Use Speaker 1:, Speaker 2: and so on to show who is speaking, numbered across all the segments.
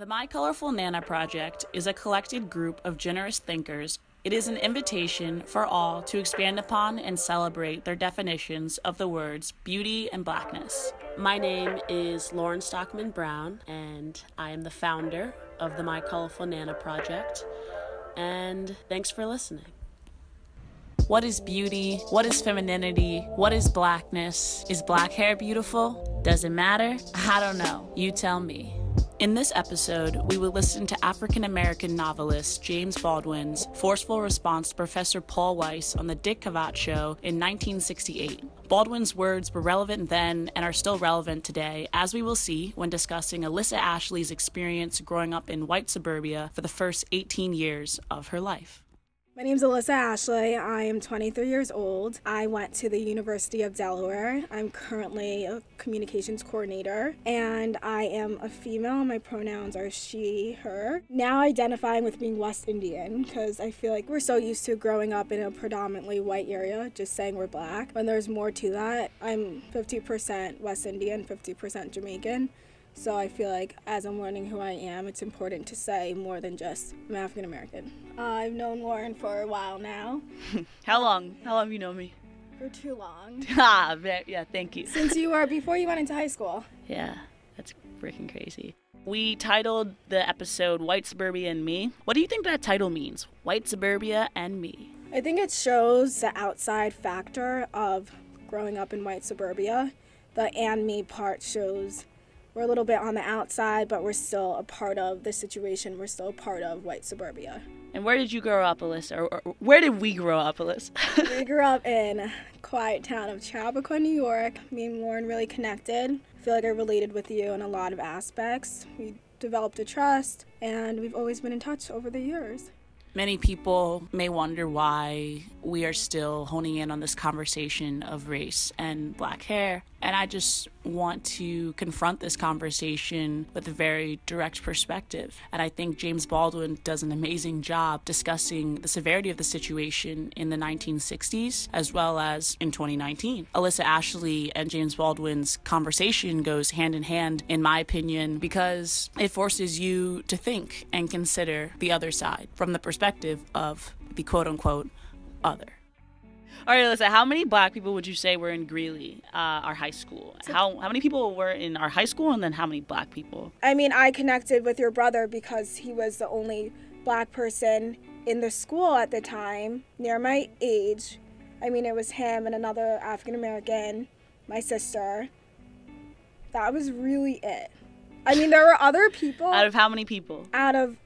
Speaker 1: The My Colorful Nana Project is a collected group of generous thinkers. It is an invitation for all to expand upon and celebrate their definitions of the words beauty and blackness.
Speaker 2: My name is Lauren Stockman Brown, and I am the founder of the My Colorful Nana Project. And thanks for listening.
Speaker 1: What is beauty? What is femininity? What is blackness? Is black hair beautiful? Does it matter? I don't know. You tell me. In this episode, we will listen to African American novelist James Baldwin's forceful response to Professor Paul Weiss on The Dick Cavett Show in 1968. Baldwin's words were relevant then and are still relevant today, as we will see when discussing Alyssa Ashley's experience growing up in white suburbia for the first 18 years of her life.
Speaker 3: My name is Alyssa Ashley. I am 23 years old. I went to the University of Delaware. I'm currently a communications coordinator and I am a female. My pronouns are she, her. Now identifying with being West Indian because I feel like we're so used to growing up in a predominantly white area, just saying we're black. When there's more to that, I'm 50% West Indian, 50% Jamaican. So I feel like as I'm learning who I am, it's important to say more than just I'm African American. Uh, I've known Lauren for a while now.
Speaker 1: How long? How long have you known me?
Speaker 3: For too long.
Speaker 1: ah, yeah, thank you.
Speaker 3: Since you were before you went into high school.
Speaker 1: Yeah, that's freaking crazy. We titled the episode White Suburbia and Me. What do you think that title means? White Suburbia and Me.
Speaker 3: I think it shows the outside factor of growing up in white suburbia. The and me part shows we're a little bit on the outside, but we're still a part of the situation. We're still a part of white suburbia.
Speaker 1: And where did you grow up, Alyssa? Or, or where did we grow up, Alyssa?
Speaker 3: we grew up in quiet town of Chappaqua, New York. Me and Lauren really connected. I feel like I related with you in a lot of aspects. We developed a trust, and we've always been in touch over the years.
Speaker 1: Many people may wonder why we are still honing in on this conversation of race and black hair. And I just want to confront this conversation with a very direct perspective. And I think James Baldwin does an amazing job discussing the severity of the situation in the 1960s as well as in 2019. Alyssa Ashley and James Baldwin's conversation goes hand in hand, in my opinion, because it forces you to think and consider the other side from the perspective of the quote unquote other. All right, Alyssa, how many black people would you say were in Greeley, uh, our high school? How, how many people were in our high school, and then how many black people?
Speaker 3: I mean, I connected with your brother because he was the only black person in the school at the time, near my age. I mean, it was him and another African American, my sister. That was really it. I mean, there were other people.
Speaker 1: out of how many people?
Speaker 3: Out of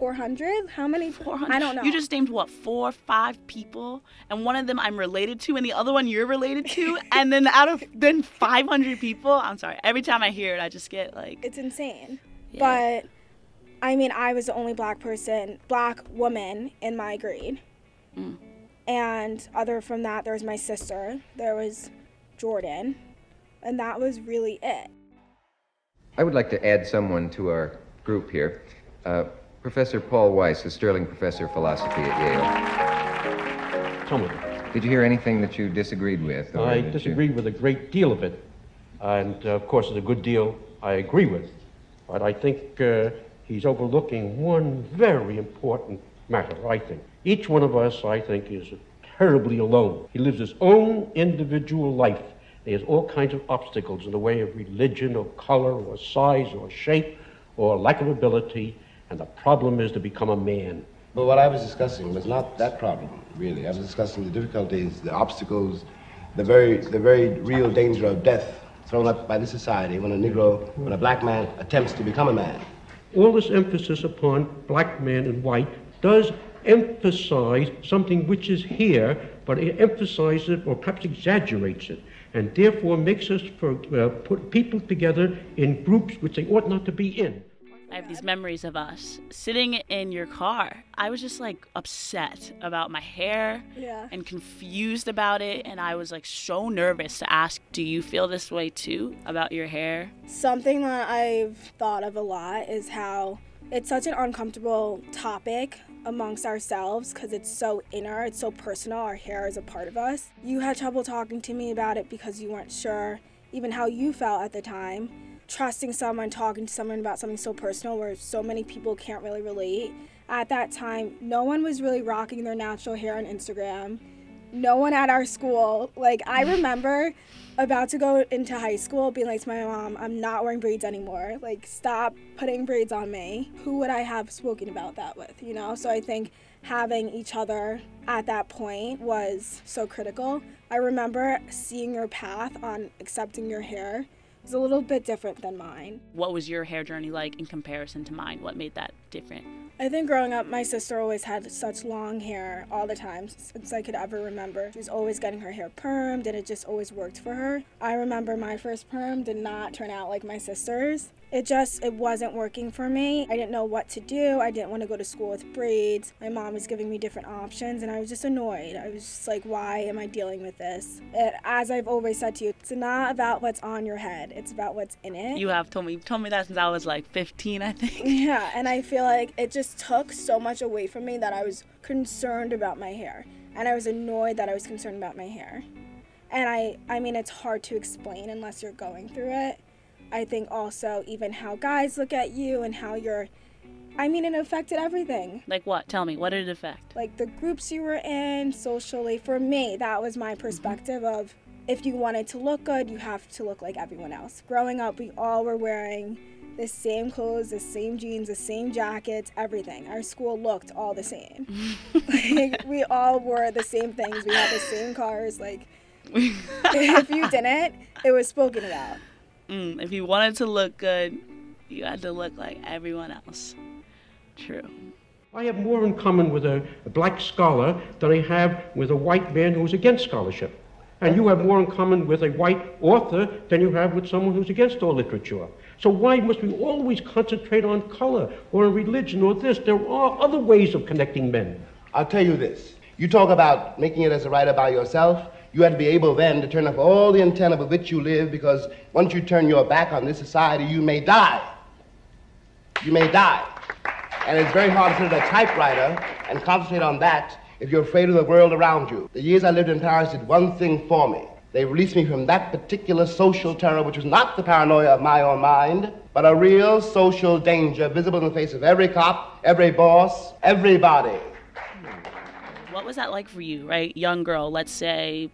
Speaker 3: 400? How many?
Speaker 1: 400.
Speaker 3: I don't know.
Speaker 1: You just named what, four, five people, and one of them I'm related to, and the other one you're related to, and then out of then 500 people. I'm sorry. Every time I hear it, I just get like.
Speaker 3: It's insane. Yeah. But I mean, I was the only black person, black woman in my grade. Mm. And other from that, there was my sister. There was Jordan, and that was really it.
Speaker 4: I would like to add someone to our group here. Uh, Professor Paul Weiss, a Sterling Professor of Philosophy at
Speaker 5: Yale. Tell me.
Speaker 4: Did you hear anything that you disagreed with?
Speaker 5: I disagreed you... with a great deal of it. And uh, of course, there's a good deal I agree with. But I think uh, he's overlooking one very important matter, I think. Each one of us, I think, is terribly alone. He lives his own individual life. He has all kinds of obstacles in the way of religion or color or size or shape or lack of ability and the problem is to become a man.
Speaker 6: But what I was discussing was not that problem, really. I was discussing the difficulties, the obstacles, the very, the very real danger of death thrown up by the society when a Negro, when a black man attempts to become a man.
Speaker 5: All this emphasis upon black man and white does emphasize something which is here, but it emphasizes it or perhaps exaggerates it, and therefore makes us for, uh, put people together in groups which they ought not to be in.
Speaker 1: I have these memories of us sitting in your car. I was just like upset about my hair
Speaker 3: yeah.
Speaker 1: and confused about it. And I was like so nervous to ask, Do you feel this way too about your hair?
Speaker 3: Something that I've thought of a lot is how it's such an uncomfortable topic amongst ourselves because it's so inner, it's so personal. Our hair is a part of us. You had trouble talking to me about it because you weren't sure even how you felt at the time trusting someone, talking to someone about something so personal where so many people can't really relate. At that time, no one was really rocking their natural hair on Instagram. No one at our school. Like, I remember about to go into high school being like to my mom, I'm not wearing braids anymore. Like, stop putting braids on me. Who would I have spoken about that with, you know? So I think having each other at that point was so critical. I remember seeing your path on accepting your hair was a little bit different than mine.
Speaker 1: What was your hair journey like in comparison to mine? What made that different?
Speaker 3: I think growing up, my sister always had such long hair all the time since I could ever remember. She was always getting her hair permed, and it just always worked for her. I remember my first perm did not turn out like my sister's. It just it wasn't working for me. I didn't know what to do. I didn't want to go to school with braids. My mom was giving me different options and i was just annoyed. I was just like why am i dealing with this? It, as i've always said to you it's not about what's on your head it's about what's in it.
Speaker 1: You have told me told me that since i was like 15 i think.
Speaker 3: Yeah and i feel like it just took so much away from me that i was concerned about my hair and i was annoyed that i was concerned about my hair and i i mean it's hard to explain unless you're going through it I think also even how guys look at you and how you're I mean it affected everything.
Speaker 1: Like what? Tell me, what did it affect?
Speaker 3: Like the groups you were in socially. For me, that was my perspective mm-hmm. of if you wanted to look good, you have to look like everyone else. Growing up, we all were wearing the same clothes, the same jeans, the same jackets, everything. Our school looked all the same. like we all wore the same things. We had the same cars. Like if you didn't, it was spoken about.
Speaker 1: Mm, if you wanted to look good, you had to look like everyone else. True.
Speaker 5: I have more in common with a, a, black scholar than I have with a white man who's against scholarship. And you have more in common with a white author than you have with someone who's against all literature. So why must we always concentrate on color or on religion or this? There are other ways of connecting men.
Speaker 6: I'll tell you this. You talk about making it as a writer by yourself. You have to be able then to turn off all the antenna with which you live because once you turn your back on this society, you may die. You may die. And it's very hard to sit at a typewriter and concentrate on that if you're afraid of the world around you. The years I lived in Paris did one thing for me. They released me from that particular social terror, which was not the paranoia of my own mind, but a real social danger visible in the face of every cop, every boss, everybody.
Speaker 1: What was that like for you, right? Young girl, let's say,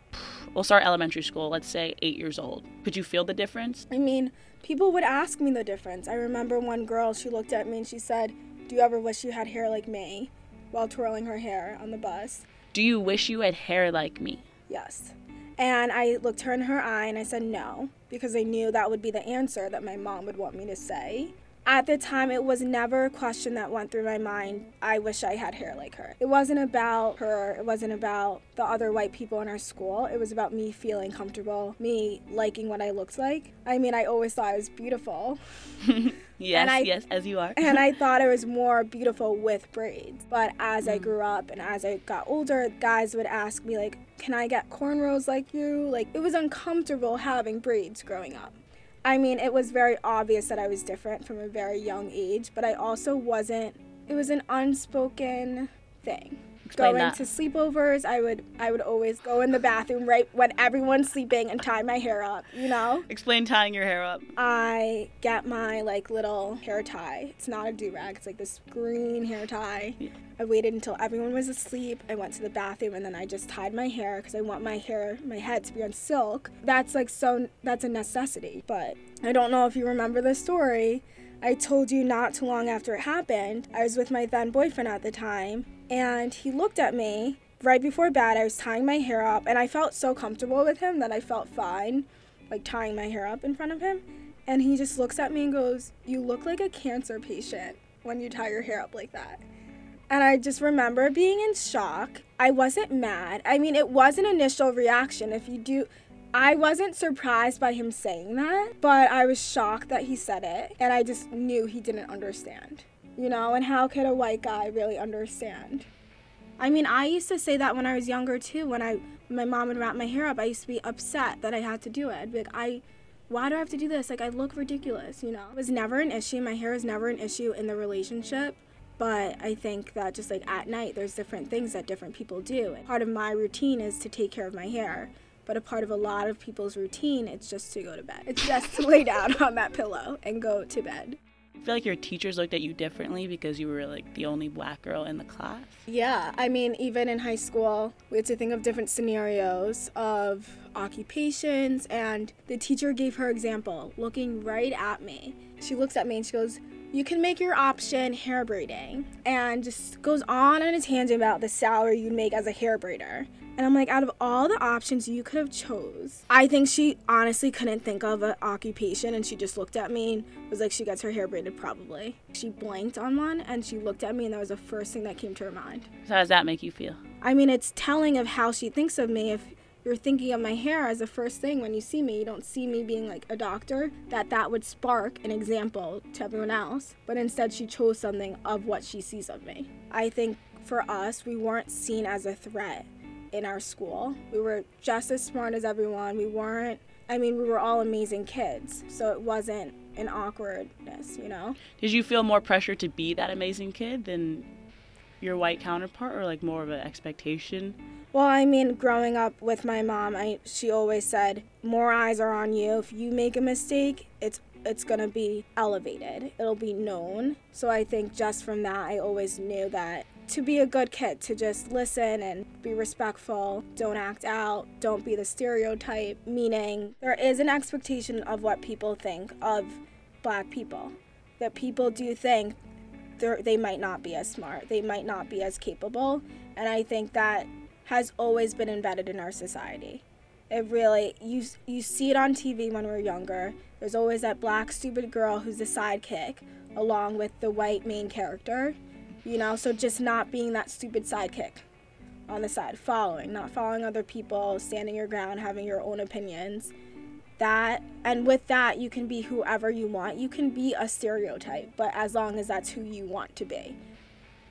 Speaker 1: we'll start elementary school, let's say eight years old. Could you feel the difference?
Speaker 3: I mean, people would ask me the difference. I remember one girl, she looked at me and she said, Do you ever wish you had hair like me? while twirling her hair on the bus.
Speaker 1: Do you wish you had hair like me?
Speaker 3: Yes. And I looked her in her eye and I said no, because I knew that would be the answer that my mom would want me to say at the time, it was never a question that went through my mind. I wish I had hair like her. It wasn't about her, it wasn't about the other white people in our school. It was about me feeling comfortable, me liking what I looked like. I mean, I always thought I was beautiful.
Speaker 1: yes, I, yes, as you are.
Speaker 3: and I thought it was more beautiful with braids. But as mm. I grew up and as I got older, guys would ask me, like, can I get cornrows like you? Like, it was uncomfortable having braids growing up. I mean, it was very obvious that I was different from a very young age, but I also wasn't, it was an unspoken thing.
Speaker 1: Explain
Speaker 3: going
Speaker 1: that.
Speaker 3: to sleepovers, I would I would always go in the bathroom right when everyone's sleeping and tie my hair up, you know?
Speaker 1: Explain tying your hair up.
Speaker 3: I get my like little hair tie. It's not a do-rag, it's like this green hair tie. Yeah. I waited until everyone was asleep. I went to the bathroom and then I just tied my hair because I want my hair, my head to be on silk. That's like so that's a necessity. But I don't know if you remember the story. I told you not too long after it happened. I was with my then boyfriend at the time, and he looked at me right before bed. I was tying my hair up, and I felt so comfortable with him that I felt fine, like tying my hair up in front of him. And he just looks at me and goes, You look like a cancer patient when you tie your hair up like that. And I just remember being in shock. I wasn't mad. I mean, it was an initial reaction. If you do, I wasn't surprised by him saying that, but I was shocked that he said it, and I just knew he didn't understand. You know, and how could a white guy really understand? I mean, I used to say that when I was younger too. When I my mom would wrap my hair up, I used to be upset that I had to do it. I'd be like, I why do I have to do this? Like I look ridiculous, you know? It was never an issue. My hair was never an issue in the relationship. But I think that just like at night, there's different things that different people do. Part of my routine is to take care of my hair but a part of a lot of people's routine, it's just to go to bed. It's just to lay down on that pillow and go to bed.
Speaker 1: I feel like your teachers looked at you differently because you were like the only black girl in the class.
Speaker 3: Yeah, I mean, even in high school, we had to think of different scenarios of occupations, and the teacher gave her example, looking right at me. She looks at me and she goes, you can make your option hair braiding and just goes on on his tangent about the salary you'd make as a hair braider and i'm like out of all the options you could have chose i think she honestly couldn't think of an occupation and she just looked at me and was like she gets her hair braided probably she blanked on one and she looked at me and that was the first thing that came to her mind
Speaker 1: so how does that make you feel
Speaker 3: i mean it's telling of how she thinks of me if you're thinking of my hair as the first thing when you see me. You don't see me being like a doctor, that that would spark an example to everyone else. But instead, she chose something of what she sees of me. I think for us, we weren't seen as a threat in our school. We were just as smart as everyone. We weren't, I mean, we were all amazing kids. So it wasn't an awkwardness, you know?
Speaker 1: Did you feel more pressure to be that amazing kid than your white counterpart or like more of an expectation?
Speaker 3: Well, I mean, growing up with my mom, I she always said, "More eyes are on you. If you make a mistake, it's it's going to be elevated. It'll be known." So I think just from that, I always knew that to be a good kid, to just listen and be respectful, don't act out, don't be the stereotype, meaning there is an expectation of what people think of black people. That people do think they might not be as smart, they might not be as capable, and I think that has always been embedded in our society. It really you you see it on TV when we're younger. There's always that black stupid girl who's the sidekick along with the white main character. You know, so just not being that stupid sidekick on the side, following, not following other people, standing your ground, having your own opinions. That and with that you can be whoever you want. You can be a stereotype, but as long as that's who you want to be.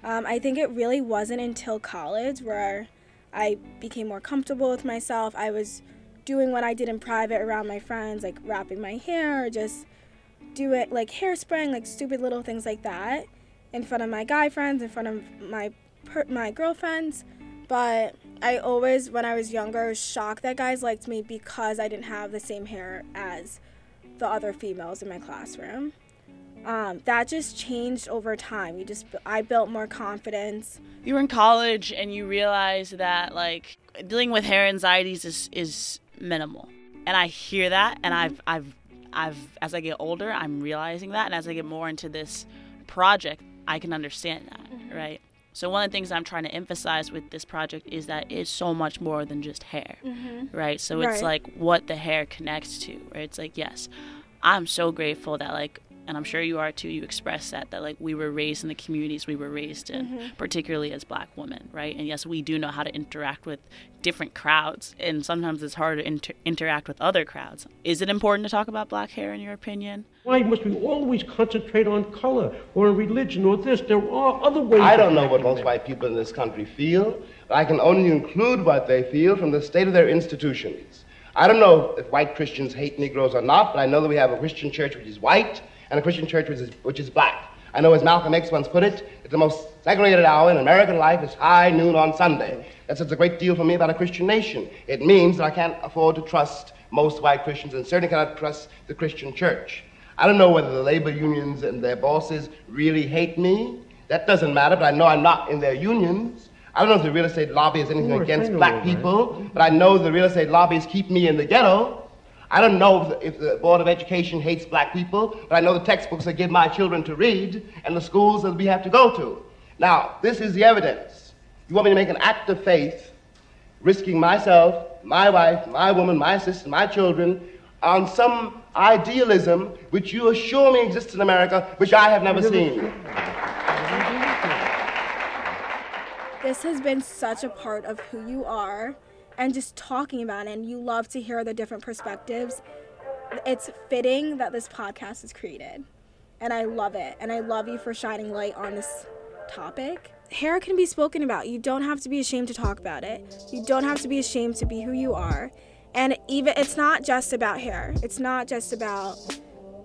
Speaker 3: Um, I think it really wasn't until college where I became more comfortable with myself. I was doing what I did in private around my friends, like wrapping my hair, or just do it like hairspraying, like stupid little things like that, in front of my guy friends, in front of my per- my girlfriends. But I always, when I was younger, was shocked that guys liked me because I didn't have the same hair as the other females in my classroom um, that just changed over time. You just I built more confidence.
Speaker 1: You were in college and you realized that like dealing with hair anxieties is is minimal, and I hear that, and I've I've I've as I get older, I'm realizing that, and as I get more into this project, I can understand that, mm-hmm. right? So one of the things I'm trying to emphasize with this project is that it's so much more than just hair, mm-hmm. right? So it's like what the hair connects to, right? It's like yes, I'm so grateful that like and I'm sure you are too, you express that, that like we were raised in the communities we were raised in, mm-hmm. particularly as black women, right? And yes, we do know how to interact with different crowds, and sometimes it's hard to inter- interact with other crowds. Is it important to talk about black hair, in your opinion?
Speaker 5: Why must we always concentrate on color or on religion or this? There are other ways.
Speaker 6: I don't know what most white people in this country feel, but I can only include what they feel from the state of their institutions. I don't know if white Christians hate Negroes or not, but I know that we have a Christian church which is white and a Christian church which is, which is black. I know, as Malcolm X once put it, it's the most segregated hour in American life is high noon on Sunday. That says a great deal for me about a Christian nation. It means that I can't afford to trust most white Christians and certainly cannot trust the Christian church. I don't know whether the labor unions and their bosses really hate me. That doesn't matter, but I know I'm not in their unions. I don't know if the real estate lobby is anything against black people, but I know the real estate lobbies keep me in the ghetto. I don't know if the, if the, Board of Education hates black people, but I know the textbooks they give my children to read and the schools that we have to go to. Now, this is the evidence. You want me to make an act of faith, risking myself, my wife, my woman, my sister, my children, on some idealism which you assure me exists in America, which I have never seen.
Speaker 3: This has been such a part of who you are and just talking about it and you love to hear the different perspectives. It's fitting that this podcast is created and i love it and i love you for shining light on this topic. Hair can be spoken about. You don't have to be ashamed to talk about it. You don't have to be ashamed to be who you are and even it's not just about hair it's not just about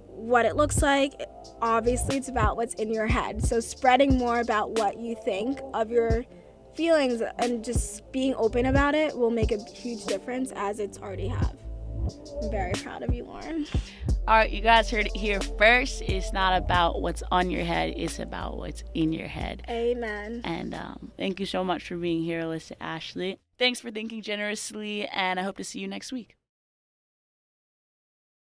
Speaker 3: what it looks like obviously it's about what's in your head so spreading more about what you think of your feelings and just being open about it will make a huge difference as it's already have. I'm very proud of you, Lauren.
Speaker 1: All right, you guys heard it here first. It's not about what's on your head, it's about what's in your head.
Speaker 3: Amen.
Speaker 1: And um, thank you so much for being here, Alyssa Ashley. Thanks for thinking generously, and I hope to see you next week.